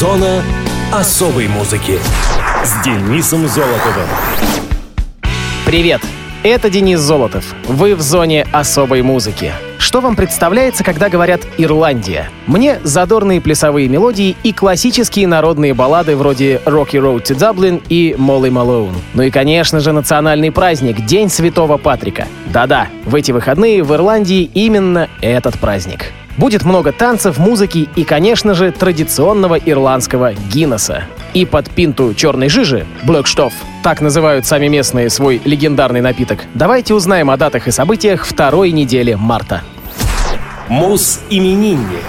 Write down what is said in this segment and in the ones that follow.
Зона особой музыки с Денисом Золотовым. Привет! Это Денис Золотов. Вы в зоне особой музыки. Что вам представляется, когда говорят «Ирландия»? Мне задорные плясовые мелодии и классические народные баллады вроде «Rocky Road to Dublin» и «Molly Malone». Ну и, конечно же, национальный праздник — День Святого Патрика. Да-да, в эти выходные в Ирландии именно этот праздник. Будет много танцев, музыки и, конечно же, традиционного ирландского Гиннесса. И под пинту черной жижи, Блэкштоф, так называют сами местные свой легендарный напиток, давайте узнаем о датах и событиях второй недели марта. Мус-именинник.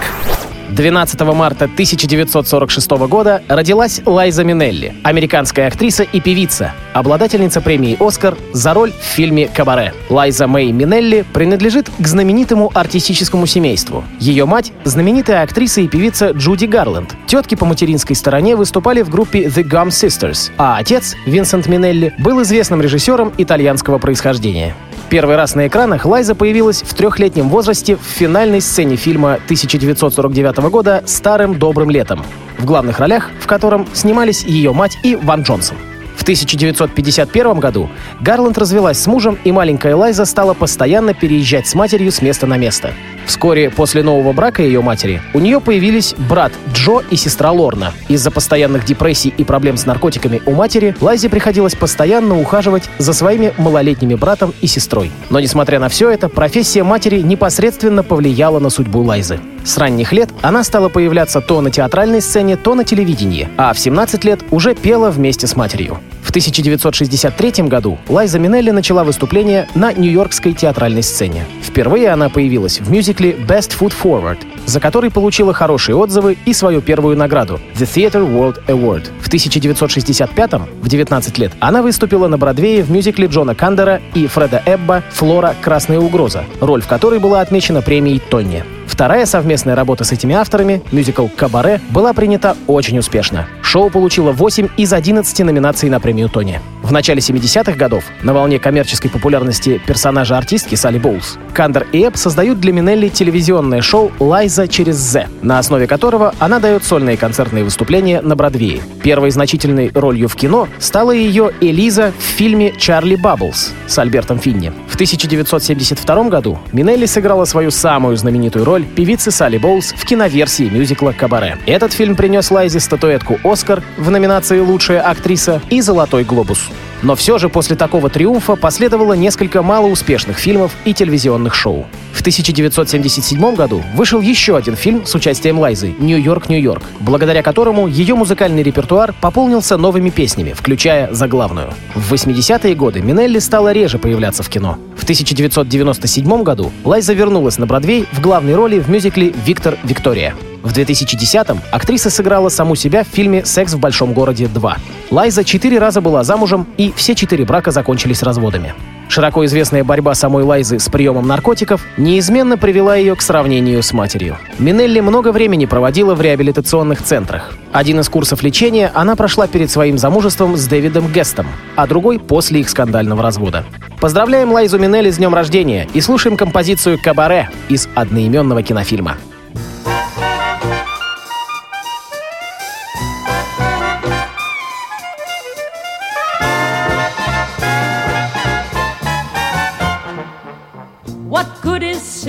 12 марта 1946 года родилась Лайза Минелли, американская актриса и певица, обладательница премии «Оскар» за роль в фильме «Кабаре». Лайза Мэй Минелли принадлежит к знаменитому артистическому семейству. Ее мать — знаменитая актриса и певица Джуди Гарленд. Тетки по материнской стороне выступали в группе The Gum Sisters, а отец, Винсент Минелли, был известным режиссером итальянского происхождения. Первый раз на экранах Лайза появилась в трехлетнем возрасте в финальной сцене фильма 1949 года «Старым добрым летом», в главных ролях в котором снимались ее мать и Ван Джонсон. В 1951 году Гарланд развелась с мужем, и маленькая Лайза стала постоянно переезжать с матерью с места на место. Вскоре после нового брака ее матери у нее появились брат Джо и сестра Лорна. Из-за постоянных депрессий и проблем с наркотиками у матери Лайзе приходилось постоянно ухаживать за своими малолетними братом и сестрой. Но несмотря на все это, профессия матери непосредственно повлияла на судьбу Лайзы. С ранних лет она стала появляться то на театральной сцене, то на телевидении, а в 17 лет уже пела вместе с матерью. В 1963 году Лайза Минелли начала выступление на нью-йоркской театральной сцене. Впервые она появилась в мюзикле «Best Foot Forward», за который получила хорошие отзывы и свою первую награду — The Theatre World Award. В 1965 в 19 лет, она выступила на Бродвее в мюзикле Джона Кандера и Фреда Эбба «Флора. Красная угроза», роль в которой была отмечена премией Тони. Вторая совместная работа с этими авторами, мюзикл «Кабаре», была принята очень успешно. Шоу получило 8 из 11 номинаций на премию Тони. В начале 70-х годов, на волне коммерческой популярности персонажа артистки Салли Боулс, Кандер и Эбб создают для Минелли телевизионное шоу «Лайза через З», на основе которого она дает сольные концертные выступления на Бродвее. Первой значительной ролью в кино стала ее Элиза в фильме «Чарли Бабблс» с Альбертом Финни. В 1972 году Минелли сыграла свою самую знаменитую роль певицы Салли Боулс в киноверсии мюзикла «Кабаре». Этот фильм принес Лайзе статуэтку «Оскар» в номинации «Лучшая актриса» и «Золотой глобус». Но все же после такого триумфа последовало несколько малоуспешных фильмов и телевизионных шоу. В 1977 году вышел еще один фильм с участием Лайзы «Нью-Йорк, Нью-Йорк», благодаря которому ее музыкальный репертуар пополнился новыми песнями, включая заглавную. В 80-е годы Минелли стала реже появляться в кино. В 1997 году Лайза вернулась на Бродвей в главной роли в мюзикле «Виктор Виктория». В 2010-м актриса сыграла саму себя в фильме «Секс в большом городе 2». Лайза четыре раза была замужем, и все четыре брака закончились разводами. Широко известная борьба самой Лайзы с приемом наркотиков неизменно привела ее к сравнению с матерью. Минелли много времени проводила в реабилитационных центрах. Один из курсов лечения она прошла перед своим замужеством с Дэвидом Гестом, а другой после их скандального развода. Поздравляем Лайзу Минелли с днем рождения и слушаем композицию «Кабаре» из одноименного кинофильма.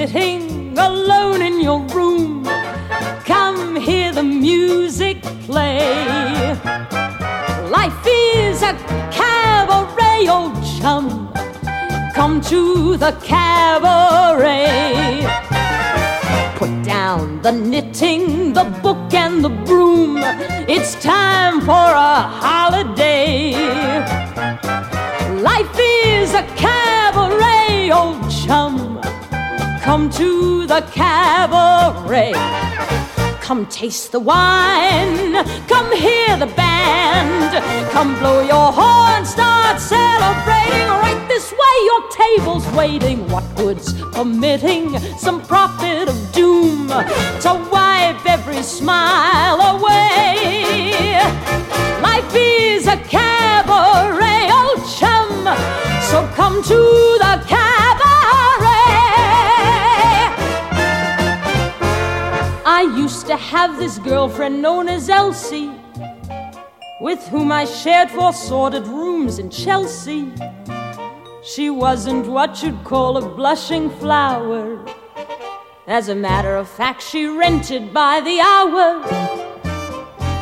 Sitting alone in your room? Come hear the music play. Life is a cabaret, old chum. Come to the cabaret. Put down the knitting, the book, and the broom. It's time for a holiday. Life is a cabaret, old. Come to the cabaret. Come taste the wine. Come hear the band. Come blow your horn. Start celebrating. Right this way, your table's waiting. What good's permitting some prophet of doom to wipe every smile away? Life is a cabaret, old chum. So come to the cabaret. Have this girlfriend known as Elsie, with whom I shared four sordid rooms in Chelsea. She wasn't what you'd call a blushing flower. As a matter of fact, she rented by the hour.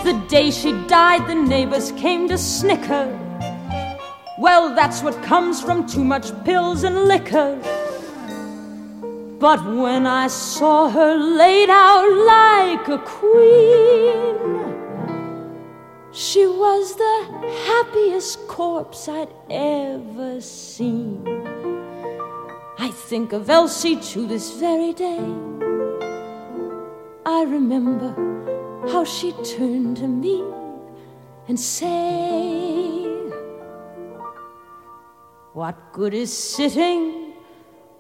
The day she died, the neighbors came to snicker. Well, that's what comes from too much pills and liquor. But when I saw her laid out like a queen, she was the happiest corpse I'd ever seen. I think of Elsie to this very day. I remember how she turned to me and said, What good is sitting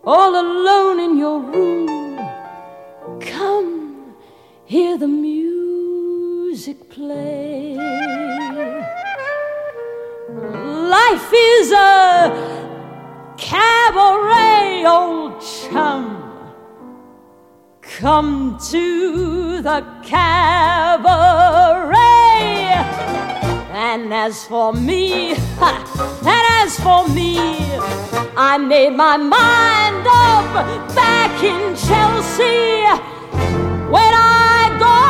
all alone in your room. Come, hear the music play. Life is a cabaret, old chum. Come to the cabaret. And as for me, and as for me, I made my mind up back in Chelsea when I go.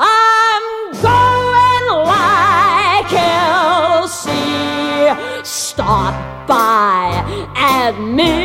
I'm going like Elsie. Start by admitting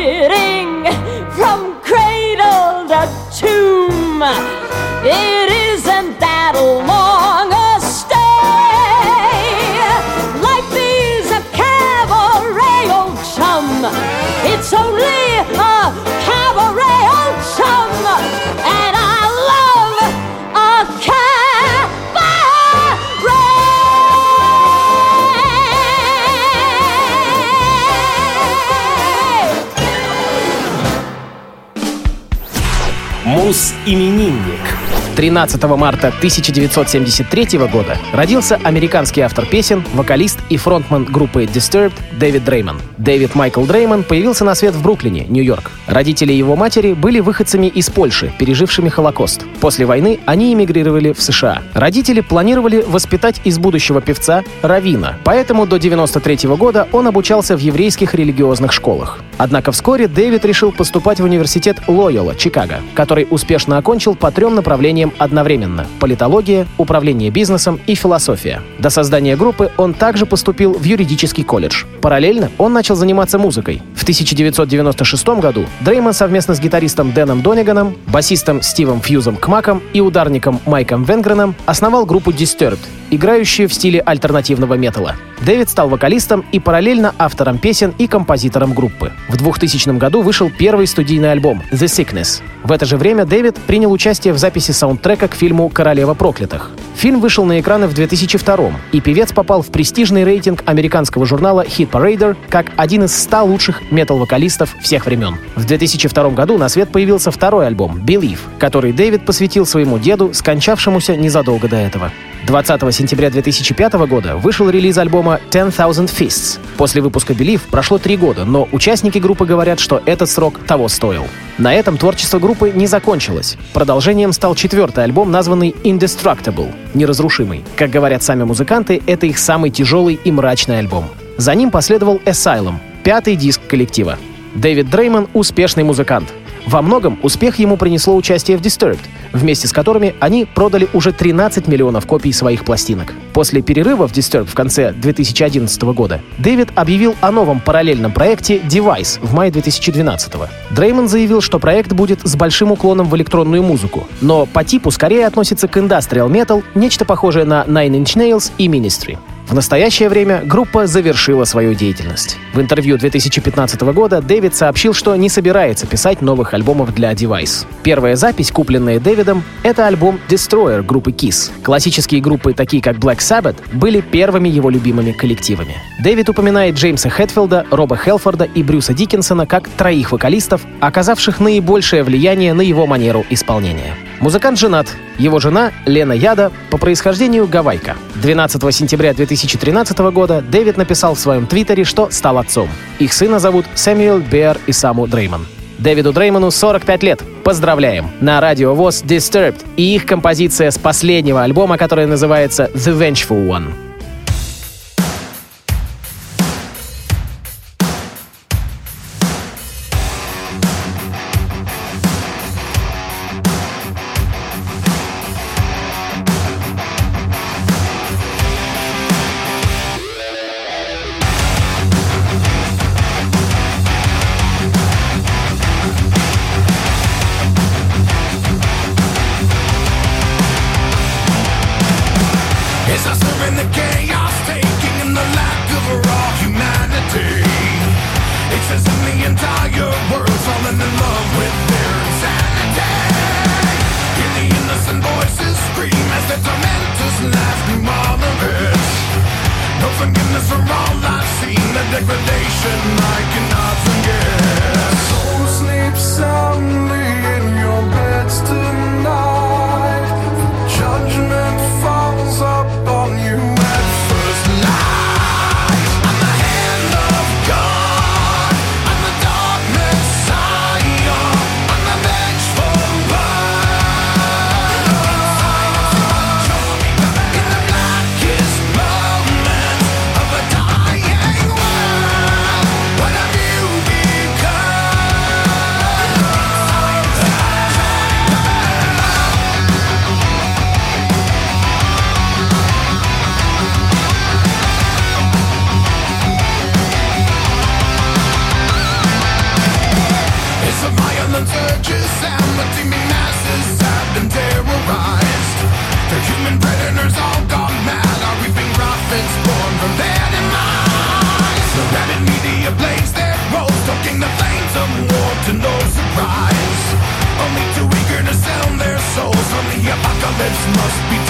cabaret. Мус-именинник. 13 марта 1973 года родился американский автор песен, вокалист и фронтмен группы Disturbed Дэвид Дреймон. Дэвид Майкл Дреймон появился на свет в Бруклине, Нью-Йорк. Родители его матери были выходцами из Польши, пережившими Холокост. После войны они эмигрировали в США. Родители планировали воспитать из будущего певца Равина, поэтому до 93 года он обучался в еврейских религиозных школах. Однако вскоре Дэвид решил поступать в университет Лойола, Чикаго, который успешно окончил по трем направлениям одновременно — политология, управление бизнесом и философия. До создания группы он также поступил в юридический колледж. Параллельно он начал заниматься музыкой. В 1996 году Дреймон совместно с гитаристом Дэном Дониганом, басистом Стивом Фьюзом Кмаком и ударником Майком Венгреном основал группу Disturbed, играющую в стиле альтернативного металла. Дэвид стал вокалистом и параллельно автором песен и композитором группы. В 2000 году вышел первый студийный альбом «The Sickness». В это же время Дэвид принял участие в записи саундтрека к фильму «Королева проклятых». Фильм вышел на экраны в 2002 и певец попал в престижный рейтинг американского журнала Hit Parader как один из 100 лучших метал-вокалистов всех времен. В 2002 году на свет появился второй альбом «Believe», который Дэвид посвятил своему деду, скончавшемуся незадолго до этого. 20 сентября 2005 года вышел релиз альбома «Ten Thousand Fists». После выпуска «Believe» прошло три года, но участники группы говорят, что этот срок того стоил. На этом творчество группы не закончилось. Продолжением стал четвертый альбом, названный «Indestructible» — «Неразрушимый». Как говорят сами музыканты, это их самый тяжелый и мрачный альбом. За ним последовал «Asylum» — пятый диск коллектива. Дэвид Дреймон — успешный музыкант. Во многом успех ему принесло участие в Disturbed, вместе с которыми они продали уже 13 миллионов копий своих пластинок. После перерыва в Disturbed в конце 2011 года Дэвид объявил о новом параллельном проекте Device в мае 2012. Дреймон заявил, что проект будет с большим уклоном в электронную музыку, но по типу скорее относится к Industrial Metal, нечто похожее на Nine Inch Nails и Ministry. В настоящее время группа завершила свою деятельность. В интервью 2015 года Дэвид сообщил, что не собирается писать новых альбомов для Device. Первая запись, купленная Дэвидом, это альбом Destroyer группы Kiss. Классические группы, такие как Black Sabbath, были первыми его любимыми коллективами. Дэвид упоминает Джеймса Хэтфилда, Роба Хелфорда и Брюса Диккенсона как троих вокалистов, оказавших наибольшее влияние на его манеру исполнения. Музыкант женат. Его жена Лена Яда по происхождению гавайка. 12 сентября 2013 года Дэвид написал в своем твиттере, что стал отцом. Их сына зовут Сэмюэл Беар и Саму Дреймон. Дэвиду Дреймону 45 лет. Поздравляем! На радио ВОЗ Disturbed и их композиция с последнего альбома, которая называется The Vengeful One. Like And predators all gone mad. Reaping profits born from their demise The rabid media their the flames of war to no surprise. Only too eager to sell their souls. Apocalypse must be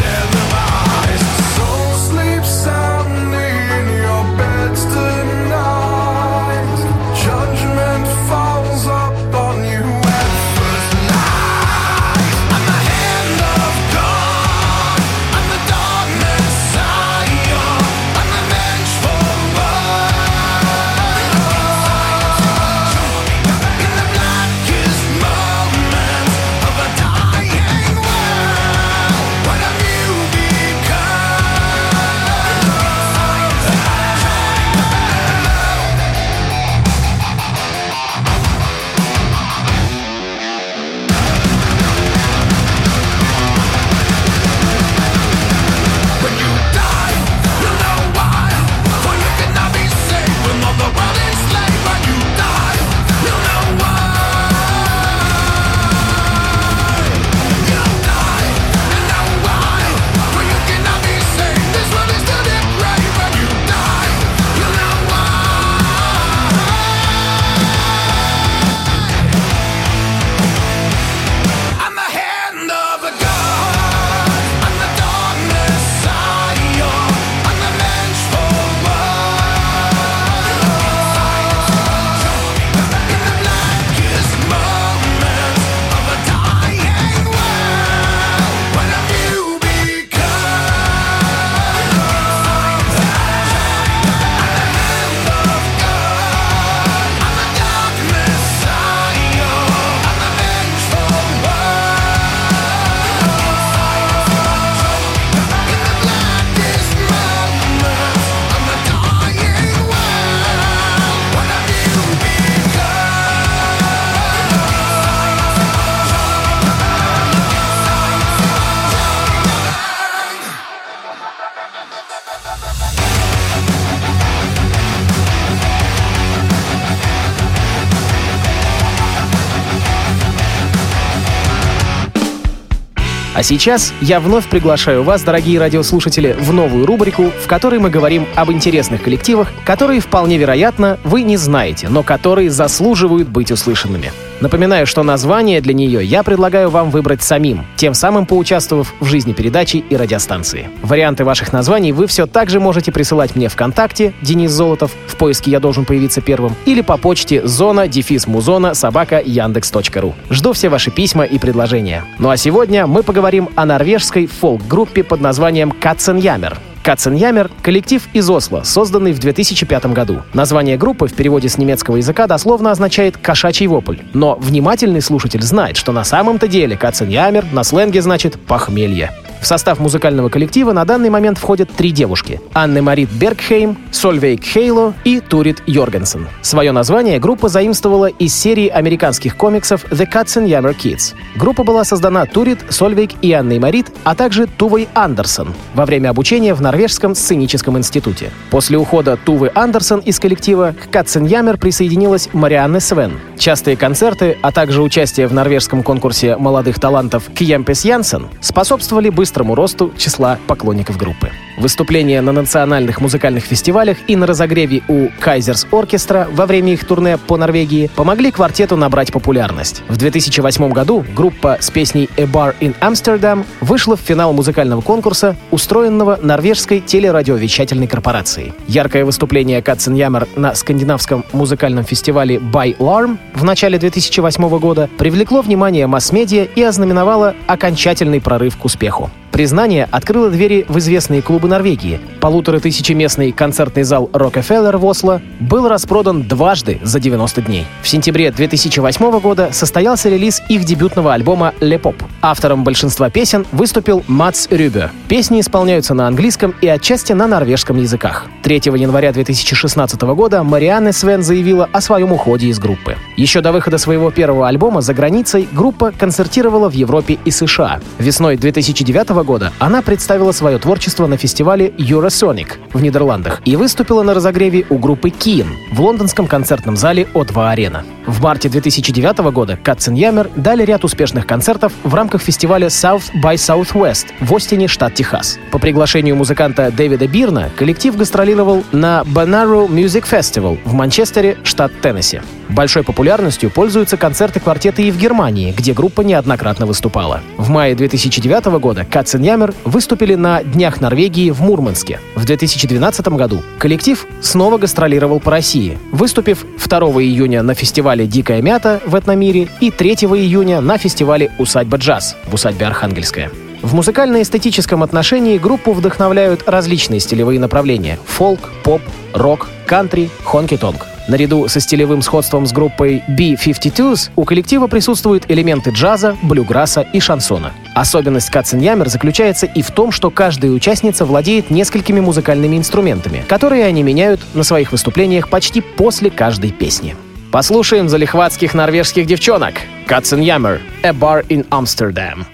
сейчас я вновь приглашаю вас, дорогие радиослушатели, в новую рубрику, в которой мы говорим об интересных коллективах, которые, вполне вероятно, вы не знаете, но которые заслуживают быть услышанными. Напоминаю, что название для нее я предлагаю вам выбрать самим, тем самым поучаствовав в жизни передачи и радиостанции. Варианты ваших названий вы все так же можете присылать мне ВКонтакте Денис Золотов, в поиске «Я должен появиться первым» или по почте зона дефис музона собака яндекс.ру. Жду все ваши письма и предложения. Ну а сегодня мы поговорим о норвежской фолк-группе под названием Катценямер. Катценьямер — коллектив из Осло, созданный в 2005 году. Название группы в переводе с немецкого языка дословно означает «кошачий вопль». Но внимательный слушатель знает, что на самом-то деле Катценьямер на сленге значит «похмелье». В состав музыкального коллектива на данный момент входят три девушки — Анне Марит Бергхейм, Сольвейк Хейло и Турит Йоргенсен. Свое название группа заимствовала из серии американских комиксов The Katzenjammer Kids. Группа была создана Турит, Сольвейк и Анной Марит, а также Тувой Андерсон во время обучения в Норвежском сценическом институте. После ухода Тувы Андерсон из коллектива к Katzenjammer присоединилась Марианне Свен. Частые концерты, а также участие в норвежском конкурсе молодых талантов Кьемпес Янсен способствовали быстрому быстрому росту числа поклонников группы. Выступления на национальных музыкальных фестивалях и на разогреве у Кайзерс Оркестра во время их турне по Норвегии помогли квартету набрать популярность. В 2008 году группа с песней «A Bar in Amsterdam» вышла в финал музыкального конкурса, устроенного норвежской телерадиовещательной корпорацией. Яркое выступление Катценьямер на скандинавском музыкальном фестивале By Larm в начале 2008 года привлекло внимание масс-медиа и ознаменовало окончательный прорыв к успеху. Признание открыло двери в известные клубы Норвегии. Полутора тысячеместный концертный зал Рокфеллер в Осло был распродан дважды за 90 дней. В сентябре 2008 года состоялся релиз их дебютного альбома «Le Pop». Автором большинства песен выступил Мац Рюбе. Песни исполняются на английском и отчасти на норвежском языках. 3 января 2016 года Марианне Свен заявила о своем уходе из группы. Еще до выхода своего первого альбома за границей группа концертировала в Европе и США. Весной 2009 года она представила свое творчество на фестивале Eurosonic в Нидерландах и выступила на разогреве у группы Keen в лондонском концертном зале О2 Арена. В марте 2009 года Катценьямер дали ряд успешных концертов в рамках фестиваля South by Southwest в Остине, штат Техас. По приглашению музыканта Дэвида Бирна коллектив гастролировал на Bonnaroo Music Festival в Манчестере, штат Теннесси. Большой популярностью пользуются концерты квартета и в Германии, где группа неоднократно выступала. В мае 2009 года Катценьямер выступили на Днях Норвегии в Мурманске. В 2012 году коллектив снова гастролировал по России, выступив 2 июня на фестивале «Дикая мята» в Этномире и 3 июня на фестивале «Усадьба джаз» в усадьбе Архангельская. В музыкально-эстетическом отношении группу вдохновляют различные стилевые направления — фолк, поп, рок, кантри, хонки-тонг. Наряду со стилевым сходством с группой B-52s у коллектива присутствуют элементы джаза, блюграсса и шансона. Особенность Катценьямер заключается и в том, что каждая участница владеет несколькими музыкальными инструментами, которые они меняют на своих выступлениях почти после каждой песни. Послушаем залихватских норвежских девчонок. Катценьямер «A Bar in Amsterdam».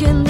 skin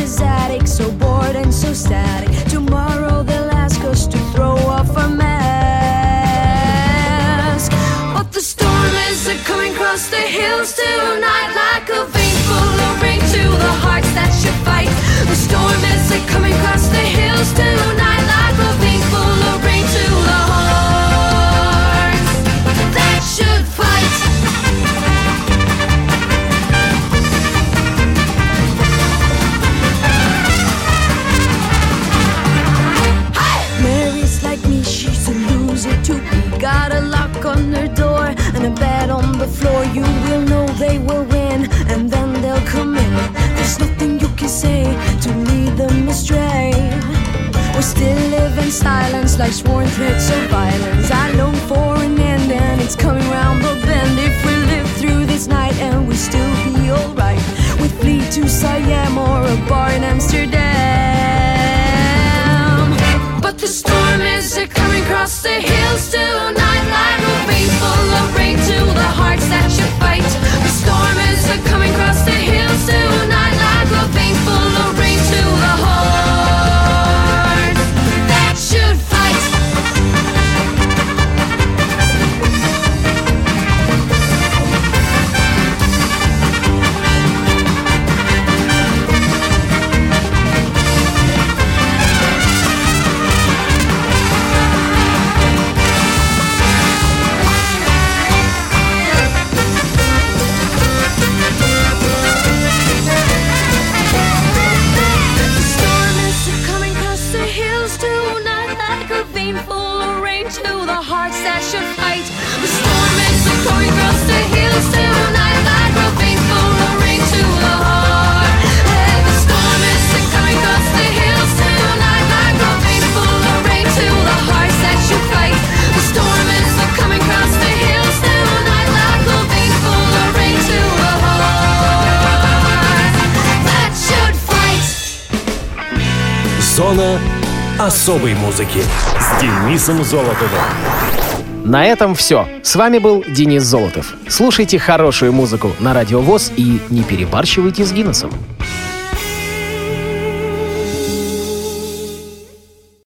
sworn threats of violence. I long for an end, and it's coming round the bend. If we live through this night and we still be alright, we flee to Siam or a bar in Amsterdam. But the storm is a coming across the hills tonight like a vein full of rain to the hearts that should fight. сезона особой музыки с Денисом Золотовым. На этом все. С вами был Денис Золотов. Слушайте хорошую музыку на Радиовоз и не перебарщивайте с Гиннесом.